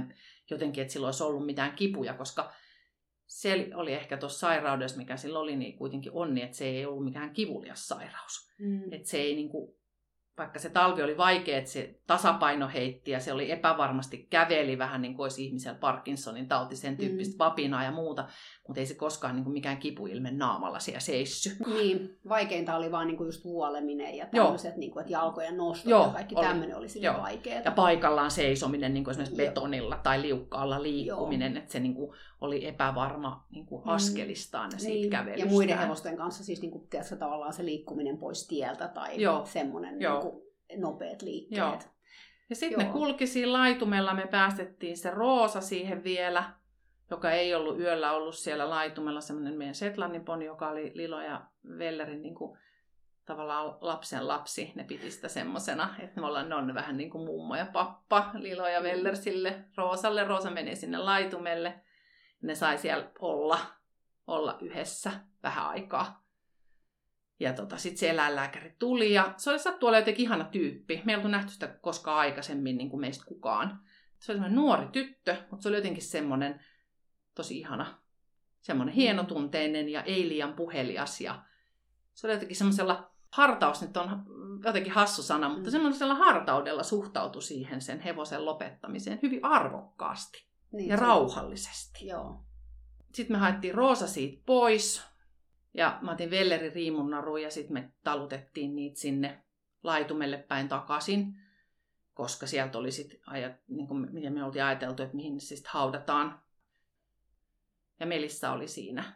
jotenkin, että sillä olisi ollut mitään kipuja, koska se oli ehkä tuossa sairaudessa, mikä sillä oli, niin kuitenkin onni, että se ei ollut mikään kivulias sairaus. Mm. Että se ei niin kuin, vaikka se talvi oli vaikea, että se tasapaino heitti ja se oli epävarmasti käveli vähän niin kuin olisi ihmisellä Parkinsonin tauti, sen tyyppistä mm. vapinaa ja muuta, mutta ei se koskaan niin kuin mikään kipuilme naamalla siellä seissy. Niin, vaikeinta oli vaan niin kuin just vuoleminen ja tämmöiset, niin kuin, että jalkojen nostot Joo, ja kaikki oli. tämmöinen oli sille vaikeaa. Ja paikallaan seisominen niin kuin esimerkiksi Joo. betonilla tai liukkaalla liikkuminen, Joo. että se niin kuin oli epävarma niin kuin mm. askelistaan ja siitä niin. kävelystään. Ja muiden hevosten kanssa siis niin kuin, tiedätkö, tavallaan se liikkuminen pois tieltä tai Joo. semmoinen Joo. Niin kuin, nopeat liikkeet. Joo. Ja sitten ne kulki siinä laitumella, me päästettiin se Roosa siihen vielä, joka ei ollut yöllä ollut siellä laitumella, semmoinen meidän Setlannin poni, joka oli Lilo ja Vellerin niin kuin, tavallaan lapsen lapsi. Ne piti sitä semmosena, että me ollaan, ne on vähän niin kuin mummo ja pappa, Lilo ja Veller sille Roosalle. Roosa meni sinne laitumelle. Ne sai siellä olla, olla yhdessä vähän aikaa. Ja tota, sitten se eläinlääkäri tuli ja se oli sattu olla jotenkin ihana tyyppi. Me ei oltu nähty sitä koskaan aikaisemmin niin kuin meistä kukaan. Se oli semmoinen nuori tyttö, mutta se oli jotenkin semmoinen tosi ihana. Semmoinen mm. hienotunteinen ja ei liian puhelias. Ja se oli jotenkin semmoisella, hartaus nyt on jotenkin hassu sana, mutta mm. semmoisella hartaudella suhtautui siihen sen hevosen lopettamiseen hyvin arvokkaasti niin, ja se... rauhallisesti. Joo. Sitten me haettiin Roosa siitä pois ja mä otin Vellerin riimunnaruun ja sitten me talutettiin niitä sinne laitumelle päin takaisin, koska sieltä oli sitten, niin kuin, miten me oltiin ajateltu, että mihin ne siis haudataan. Ja Melissa oli siinä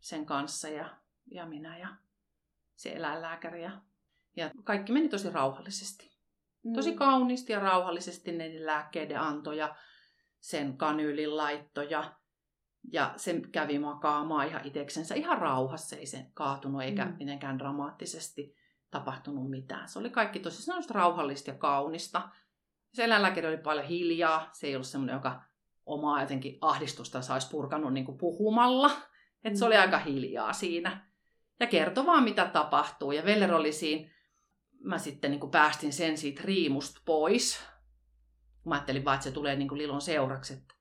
sen kanssa ja, ja minä ja se eläinlääkäri. Ja, ja kaikki meni tosi rauhallisesti. Mm. Tosi kauniisti ja rauhallisesti ne lääkkeiden antoja, sen kanyylin laittoja ja se kävi makaamaan ihan iteksensä ihan rauhassa, ei se kaatunut eikä mm. mitenkään dramaattisesti tapahtunut mitään. Se oli kaikki tosi sellaista rauhallista ja kaunista. Se eläinlääkäri oli paljon hiljaa, se ei ollut semmoinen, joka omaa jotenkin ahdistusta saisi purkanut niin kuin puhumalla. Et se oli mm. aika hiljaa siinä. Ja kertoi vaan, mitä tapahtuu. Ja Veller oli siinä, mä sitten niin kuin päästin sen siitä riimusta pois. Mä ajattelin vaan, että se tulee niin kuin Lilon seuraksi, että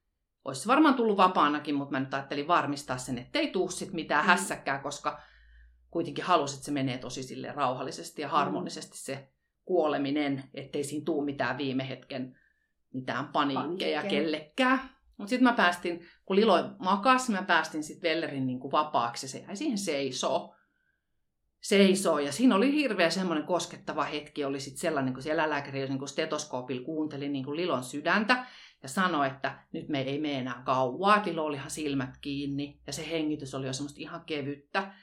olisi varmaan tullut vapaanakin, mutta mä nyt ajattelin varmistaa sen, että ei tuu sit mitään mm. hässäkkää, koska kuitenkin halusin, että se menee tosi sille rauhallisesti ja mm. harmonisesti se kuoleminen, ettei siinä tuu mitään viime hetken mitään paniikkeja Paniikke. kellekään. Mutta sitten mä päästin, kun Lilo makas, mä päästin sitten Vellerin niin kuin vapaaksi ja se jäi siihen seisoo. Seisoo. Ja siinä oli hirveä semmoinen koskettava hetki, oli sitten sellainen, kun siellä eläinlääkäri niin stetoskoopilla kuunteli niin kuin Lilon sydäntä ja sanoi, että nyt me ei mene enää kauaa. Tilo oli ihan silmät kiinni ja se hengitys oli jo semmoista ihan kevyttä.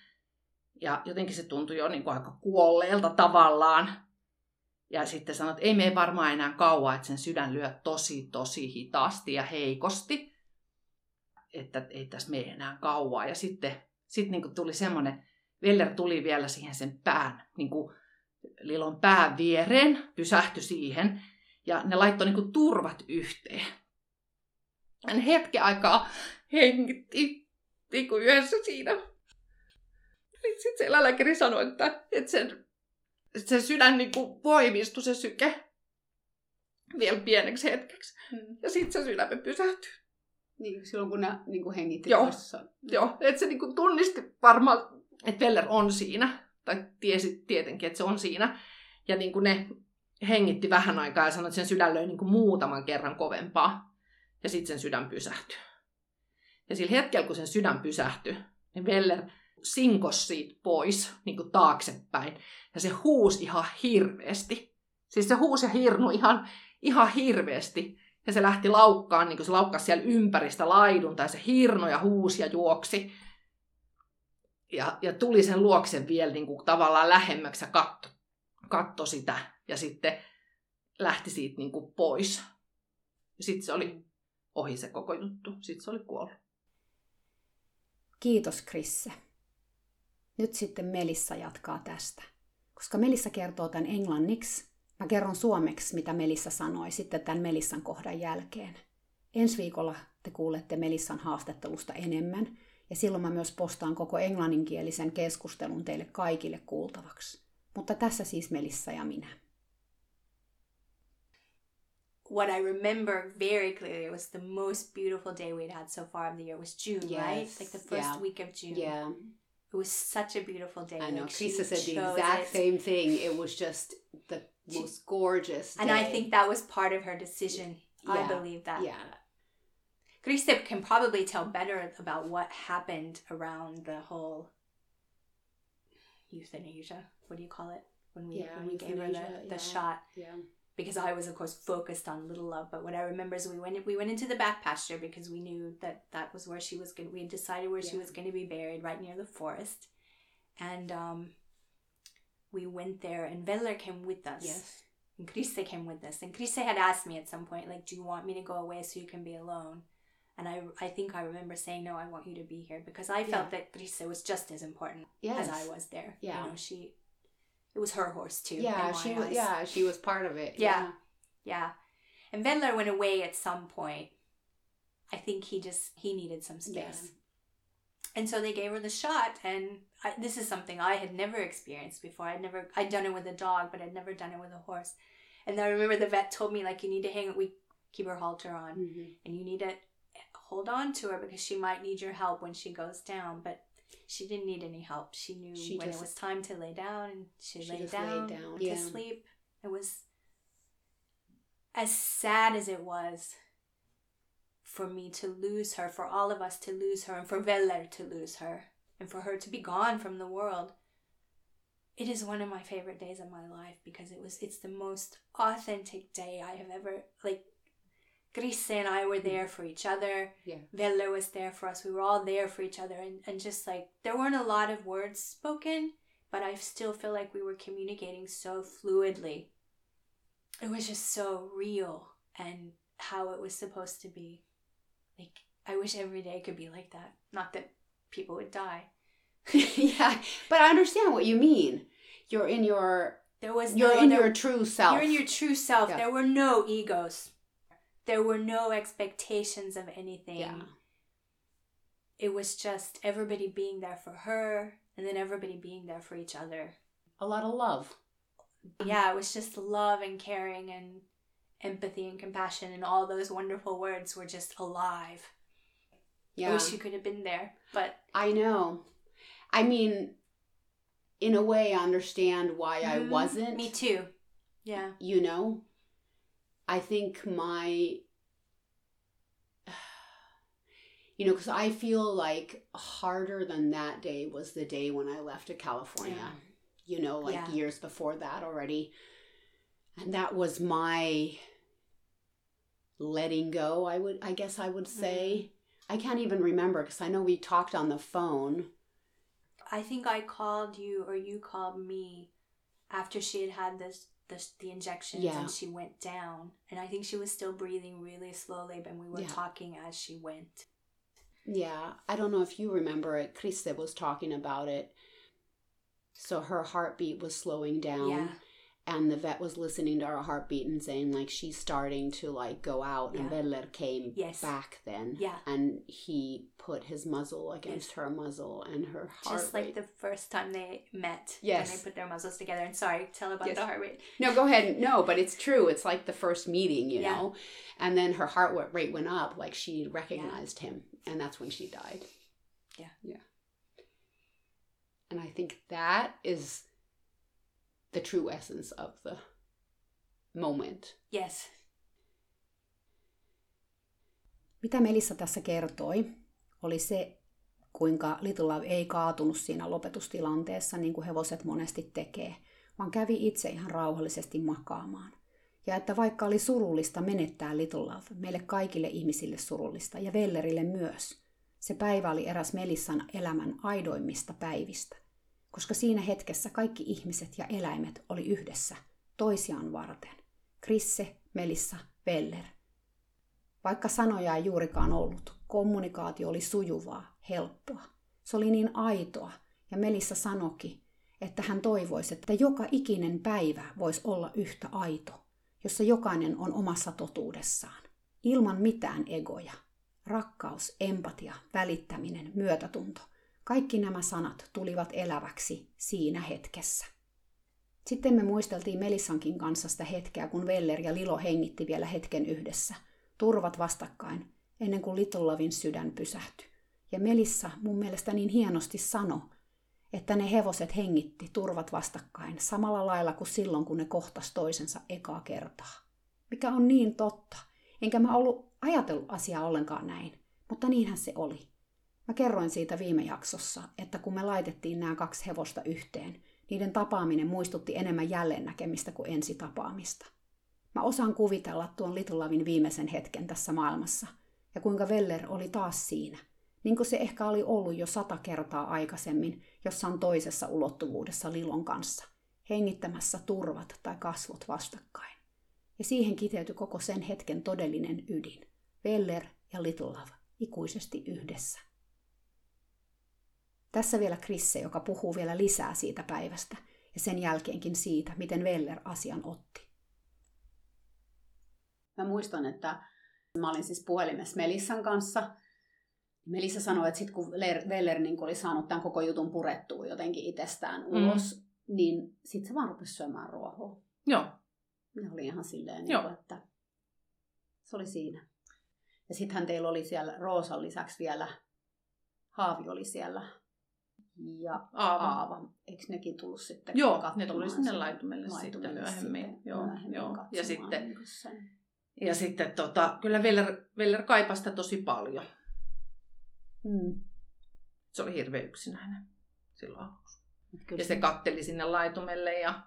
Ja jotenkin se tuntui jo niin kuin aika kuolleelta tavallaan. Ja sitten sanoi, että ei mene varmaan enää kauaa, että sen sydän lyö tosi, tosi hitaasti ja heikosti. Että ei tässä mene enää kauaa. Ja sitten sit niin kuin tuli semmoinen, Veller tuli vielä siihen sen pään, niin kuin Lilon pään viereen, pysähtyi siihen ja ne laittoi niinku turvat yhteen. Hän hetken aikaa hengitti niinku yhdessä siinä. Sitten se eläinlääkäri sanoi, että, että sen, että sen sydän niinku voimistui se syke vielä pieneksi hetkeksi. Hmm. Ja sitten se sydäme pysähtyi. Niin, silloin kun ne niin kuin hengitti Joo, joo että se niin kuin tunnisti varmaan, että Veller on siinä. Tai tiesi tietenkin, että se on siinä. Ja niin kuin ne hengitti vähän aikaa ja sanoi, että sen sydän löi niin kuin muutaman kerran kovempaa. Ja sitten sen sydän pysähtyi. Ja sillä hetkellä, kun sen sydän pysähtyi, niin Veller sinkos siitä pois niin kuin taaksepäin. Ja se huusi ihan hirveästi. Siis se huusi ja hirnu ihan, ihan hirveästi. Ja se lähti laukkaan, niin kuin se laukkasi siellä ympäristä laidun, tai se hirno ja huusi ja juoksi. Ja, ja tuli sen luoksen vielä niin kuin tavallaan lähemmäksi ja katto, katto sitä ja sitten lähti siitä niin kuin pois. Ja sitten se oli ohi se koko juttu. Sitten se oli kuollut. Kiitos Krisse. Nyt sitten Melissa jatkaa tästä. Koska Melissa kertoo tämän englanniksi, mä kerron suomeksi, mitä Melissa sanoi sitten tämän Melissan kohdan jälkeen. Ensi viikolla te kuulette Melissan haastattelusta enemmän, ja silloin mä myös postaan koko englanninkielisen keskustelun teille kaikille kuultavaksi. Mutta tässä siis Melissa ja minä. what I remember very clearly was the most beautiful day we'd had so far of the year was June, yes. right? Like the first yeah. week of June. Yeah. It was such a beautiful day. I know. Like Krista said the exact it. same thing. It was just the most gorgeous. And I think that was part of her decision. I Yeah. believe that. yeah, Krista can probably tell better about what happened around the whole euthanasia. What do you call it? When we Yeah, when we gave her the, the yeah. shot. yeah, Because I was of course focused on Little Love, but what I remember is we went we went into the back pasture because we knew that that was where she was going. We had decided where she was going to be buried, right near the forest, and um, we went there. And Veller came with us. yes, And Krista came with us. And Krista had asked me at some point, like, do you want me to go away so you can be alone? And I, I think I remember saying, no, I want you to be here because I felt that Krista was just as important yes. as I was there. Yeah. You know, she, it was her horse too. Yeah, she was. eyes. Yeah, she was part of it. Yeah. Yeah. And Wendler went away at some point. I think he just, he needed some space. Yeah. And so they gave her the shot, and I, this is something I had never experienced before. I'd never, I'd done it with a dog, but I'd never done it with a horse. And I remember the vet told me, like, you need to hang, we keep her halter on, Mhm. and you need to hold on to her because she might need your help when she goes down. But she didn't need any help. She knew She when just- it was time to lay down, and she, She laid, just laid down down, to yeah. sleep. It was as sad as it was for me to lose her, for all of us to lose her, and for Veller to lose her, and for her to be gone from the world. It is one of my favorite days of my life because it was it's the most authentic day I have ever like Grise and I were mm. there for each other. Yeah. Veller was there for us. We were all there for each other and, and just like there weren't a lot of words spoken, but I still feel like we were communicating so fluidly. It was just so real and how it was supposed to be. Like I wish every day could be like that. Not that people would die. <laughs> yeah, but I understand what you mean. You're in your. There was You're no, in there- your true self. You're in your true self. Yeah. There were no egos. There were no expectations of anything. Yeah. It was just everybody being there for her and then everybody being there for each other. a lot of love. Yeah, it was just love and caring and empathy and compassion and all those wonderful words were just alive. Yeah. I wish you could have been there, but I know. I mean, in a way, I understand why I Mm, wasn't. Me too. Yeah. you know i think my <sighs> you know because i feel like harder than that day was the day when i left to california Yeah. you know like Yeah. years before that already and that was my letting go i would i guess i would say mm. i can't even remember because i know we talked on the phone I think I called you or you called me after she had had this, this the injections Yeah. and she went down and I think she was still breathing really slowly but we were Yeah. talking as she went. Yeah, I don't know if you remember it. Krista was talking about it. So her heartbeat was slowing down. Yeah. And the vet was listening to her heartbeat and saying like she's starting to like go out. And Yeah. Veller came Yes. back then. Yeah. And he put his muzzle against her muzzle and her heart Just like rate. the first time they met Yes. when they put their muzzles together. And sorry, tell about Yes. the heart rate. No, go ahead. No, but it's true. It's like the first meeting, you Yeah. know. And then her heart rate went up, like she recognized him, and that's when she died. Yeah. Yeah. And I think that is the true essence of the moment. Yes. Mitä Melissa tässä kertoi, oli se, kuinka Little Love ei kaatunut siinä lopetustilanteessa, niin kuin hevoset monesti tekee, vaan kävi itse ihan rauhallisesti makaamaan. Ja että vaikka oli surullista menettää Little Love, meille kaikille ihmisille surullista ja Vellerille myös, se päivä oli eräs Melissan elämän aidoimmista päivistä, koska siinä hetkessä kaikki ihmiset ja eläimet oli yhdessä, toisiaan varten. Krisse, Melissa, Veller – vaikka sanoja ei juurikaan ollut, kommunikaatio oli sujuvaa, helppoa. Se oli niin aitoa, ja Melissa sanoki, että hän toivoisi, että joka ikinen päivä voisi olla yhtä aito, jossa jokainen on omassa totuudessaan, ilman mitään egoja. Rakkaus, empatia, välittäminen, myötätunto, kaikki nämä sanat tulivat eläväksi siinä hetkessä. Sitten me muisteltiin Melissankin kanssa sitä hetkeä, kun Veller ja Lilo hengitti vielä hetken yhdessä – turvat vastakkain, ennen kuin Little Lovin sydän pysähtyi. Ja Melissa mun mielestä niin hienosti sano, että ne hevoset hengitti turvat vastakkain samalla lailla kuin silloin, kun ne kohtas toisensa ekaa kertaa. Mikä on niin totta. Enkä mä ollut ajatellut asiaa ollenkaan näin, mutta niinhän se oli. Mä kerroin siitä viime jaksossa, että kun me laitettiin nämä kaksi hevosta yhteen, niiden tapaaminen muistutti enemmän jälleen näkemistä kuin ensitapaamista. Mä osaan kuvitella tuon Little Lavin viimeisen hetken tässä maailmassa, ja kuinka Veller oli taas siinä, niin kuin se ehkä oli ollut jo sata kertaa aikaisemmin jossain toisessa ulottuvuudessa Lilon kanssa, hengittämässä turvat tai kasvot vastakkain. Ja siihen kiteytyi koko sen hetken todellinen ydin. Veller ja Little Love ikuisesti yhdessä. Tässä vielä Krisse, joka puhuu vielä lisää siitä päivästä ja sen jälkeenkin siitä, miten Veller asian otti. Mä muistan, että mä olin siis puhelimessa Melissan kanssa. Melissa sanoi, että sitten kun Veller niin oli saanut tämän koko jutun purettua jotenkin itsestään mm. ulos, mm. niin sitten se vaan rupesi syömään ruohoa. Joo. Ne oli ihan silleen, niin kuin, että se oli siinä. Ja sittenhän teillä oli siellä Roosan lisäksi vielä, Haavi oli siellä ja Aava. Aava. Eikö nekin tullut sitten Joo, ne tuli sinne laitumelle, laitumelle sitten myöhemmin. Sitten, joo, myöhemmin joo. Ja sitten, niin sen. ja sitten tota, kyllä Veller, Veller kaipasta tosi paljon. Mm. Se oli hirveän yksinäinen silloin aluksi. Ja se katteli sinne laitumelle ja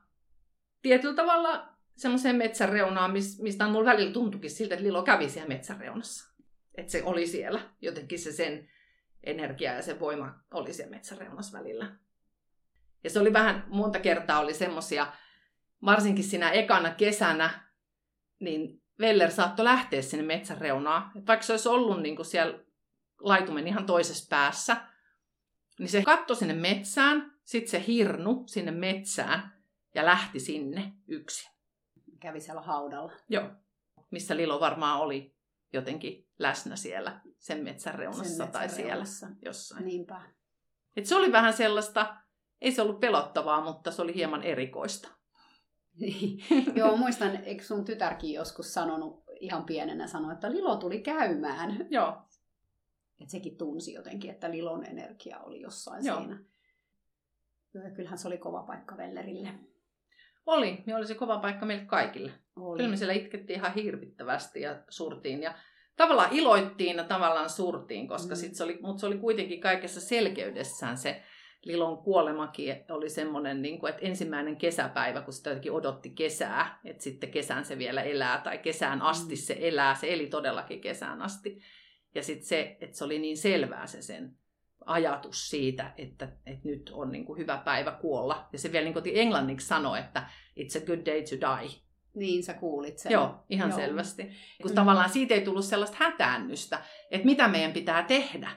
tietyllä tavalla semmoiseen metsänreunaan, mistä mulla välillä tuntukin siltä, että Lilo kävi siellä metsänreunassa. Että se oli siellä jotenkin se sen energia ja se voima oli siellä metsäreunassa välillä. Ja se oli vähän, monta kertaa oli semmosia, varsinkin siinä ekana kesänä, niin Veller saattoi lähteä sinne metsän reunaan. Et vaikka se olisi ollut niin kuin siellä laitumen ihan toisessa päässä, niin se katsoi sinne metsään, sitten se hirnu sinne metsään ja lähti sinne yksin. Kävi siellä haudalla. Joo, missä Lilo varmaan oli jotenkin läsnä siellä sen metsän reunassa sen metsän tai reunassa. siellä jossain. Niinpä. Et se oli vähän sellaista, ei se ollut pelottavaa, mutta se oli hieman erikoista. Niin. <laughs> Joo, muistan, eikö sun tytärkin joskus sanonut ihan pienenä, sanoi, että Lilo tuli käymään. Joo. Et sekin tunsi jotenkin, että Lilon energia oli jossain Joo. siinä. Ja kyllähän se oli kova paikka Vellerille. Oli, ja oli se kova paikka meille kaikille. Oli. Kyllä me siellä itkettiin ihan hirvittävästi ja surtiin. Ja tavallaan iloittiin ja tavallaan surtiin, koska mm. sit se oli, mutta se oli kuitenkin kaikessa selkeydessään se Lilon kuolemakin oli semmoinen, niin kuin, että ensimmäinen kesäpäivä, kun sitä jotenkin odotti kesää, että sitten kesän se vielä elää, tai kesään asti mm. se elää, se eli todellakin kesään asti. Ja sitten se, että se oli niin selvää se sen ajatus siitä, että, että nyt on niin kuin hyvä päivä kuolla. Ja se vielä niin kuin englanniksi sanoi, että it's a good day to die. Niin, sä kuulit sen. Joo, ihan Joo. selvästi. Kun mm. tavallaan siitä ei tullut sellaista hätäännystä, että mitä meidän pitää tehdä.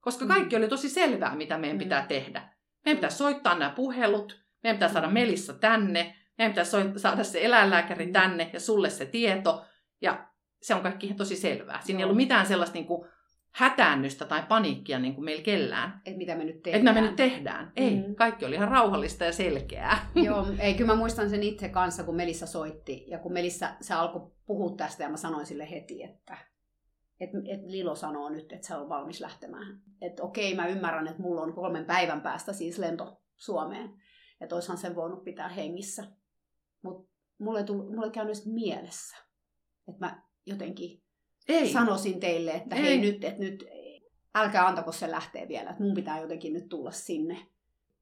Koska mm. kaikki mm. oli tosi selvää, mitä meidän mm. pitää tehdä. Meidän pitää soittaa nämä puhelut, meidän pitää saada mm. Melissa tänne, meidän pitää saada se eläinlääkäri mm. tänne ja sulle se tieto. Ja se on kaikki tosi selvää. Siinä Joo. ei ollut mitään sellaista niin kuin, hätäännystä tai paniikkia niin kuin meillä kellään. Että mitä me nyt tehdään. Että me nyt tehdään. Ei, mm. kaikki oli ihan rauhallista ja selkeää. <laughs> Joo, ei, kyllä mä muistan sen itse kanssa, kun Melissa soitti. Ja kun Melissa, se alkoi puhua tästä ja mä sanoin sille heti, että et, et Lilo sanoo nyt, että se on valmis lähtemään. Että okei, mä ymmärrän, että mulla on kolmen päivän päästä siis lento Suomeen. Että oishan sen voinut pitää hengissä. Mutta mulle, mulle ei käynyt mielessä. Että mä jotenkin ei. sanoisin teille, että ei. hei nyt, että nyt älkää antako se lähteä vielä, että mun pitää jotenkin nyt tulla sinne.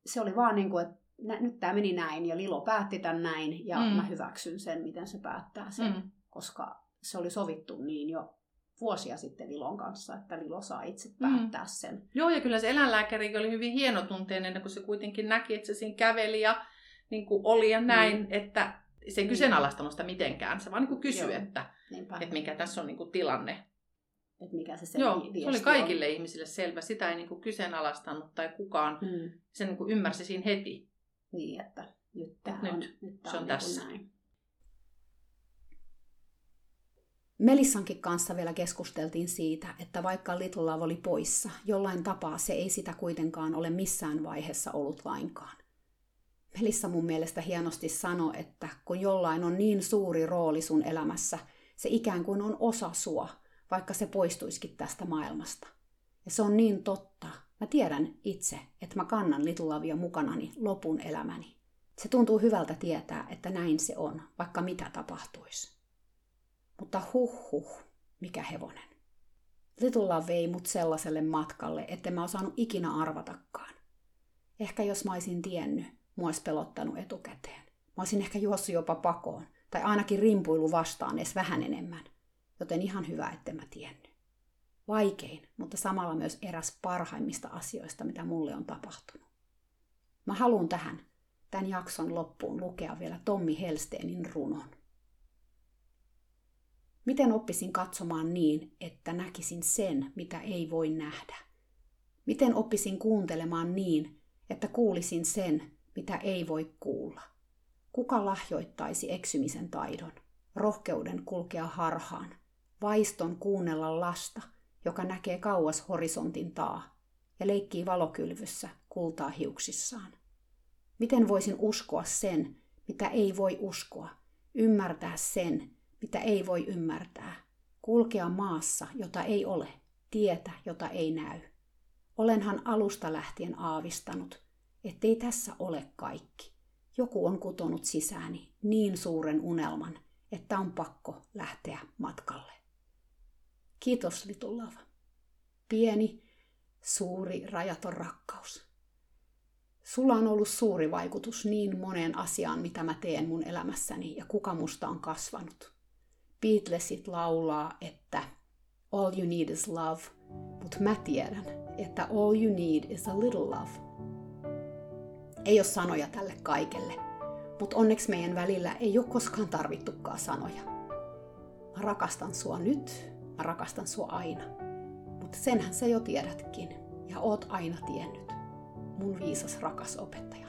Se oli vaan niin kuin, että nyt tämä meni näin ja Lilo päätti tämän näin ja mm. mä hyväksyn sen, miten se päättää sen, mm. koska se oli sovittu niin jo vuosia sitten Lilon kanssa, että Lilo saa itse mm. päättää mm. sen. Joo, ja kyllä se eläinlääkäri oli hyvin hienotunteinen, kun se kuitenkin näki, että se siinä käveli ja niin kuin oli ja näin, mm. että se ei niin. kyseenalaistanut sitä mitenkään. Se vaan niin kuin kysyi, että, että mikä tässä on niin kuin tilanne. Että mikä se sen Joo, se oli kaikille on. ihmisille selvä. Sitä ei niin kuin kyseenalaistanut tai kukaan. Mm. Se niin kuin ymmärsi siinä heti. Niin, että nyt, tämä nyt, on, nyt se on, on tässä. Näin. Melissankin kanssa vielä keskusteltiin siitä, että vaikka Little Love oli poissa, jollain tapaa se ei sitä kuitenkaan ole missään vaiheessa ollut lainkaan. Melissa mun mielestä hienosti sanoi, että kun jollain on niin suuri rooli sun elämässä, se ikään kuin on osa sua, vaikka se poistuisikin tästä maailmasta. Ja se on niin totta, Mä tiedän itse, että mä kannan Little Lovea mukanani lopun elämäni. Se tuntuu hyvältä tietää, että näin se on, vaikka mitä tapahtuisi. Mutta huh huh, mikä hevonen. Little Love vei mut sellaiselle matkalle, että mä osannut ikinä arvatakaan. Ehkä jos mä olisin tiennyt, mua olisi pelottanut etukäteen. Mä olisin ehkä juossut jopa pakoon, tai ainakin rimpuilu vastaan edes vähän enemmän. Joten ihan hyvä, että mä tiennyt. Vaikein, mutta samalla myös eräs parhaimmista asioista, mitä mulle on tapahtunut. Mä haluan tähän, tämän jakson loppuun lukea vielä Tommi Helsteenin runon. Miten oppisin katsomaan niin, että näkisin sen, mitä ei voi nähdä? Miten oppisin kuuntelemaan niin, että kuulisin sen, mitä ei voi kuulla? Kuka lahjoittaisi eksymisen taidon, rohkeuden kulkea harhaan, vaiston kuunnella lasta, joka näkee kauas horisontin taa ja leikkii valokylvyssä kultaa hiuksissaan? Miten voisin uskoa sen, mitä ei voi uskoa, ymmärtää sen, mitä ei voi ymmärtää, kulkea maassa, jota ei ole, tietä, jota ei näy. Olenhan alusta lähtien aavistanut, ettei tässä ole kaikki. Joku on kutonut sisääni niin suuren unelman, että on pakko lähteä matkalle. Kiitos Litulava. Pieni, suuri, rajaton rakkaus. Sulla on ollut suuri vaikutus niin moneen asiaan, mitä mä teen mun elämässäni ja kuka musta on kasvanut. Beatlesit laulaa, että all you need is love, mutta mä tiedän, että all you need is a little love. Ei ole sanoja tälle kaikelle, mutta onneksi meidän välillä ei ole koskaan tarvittukaan sanoja. Mä rakastan sua nyt, mä rakastan sua aina. Mutta senhän sä jo tiedätkin, ja oot aina tiennyt, mun viisas rakas opettajani.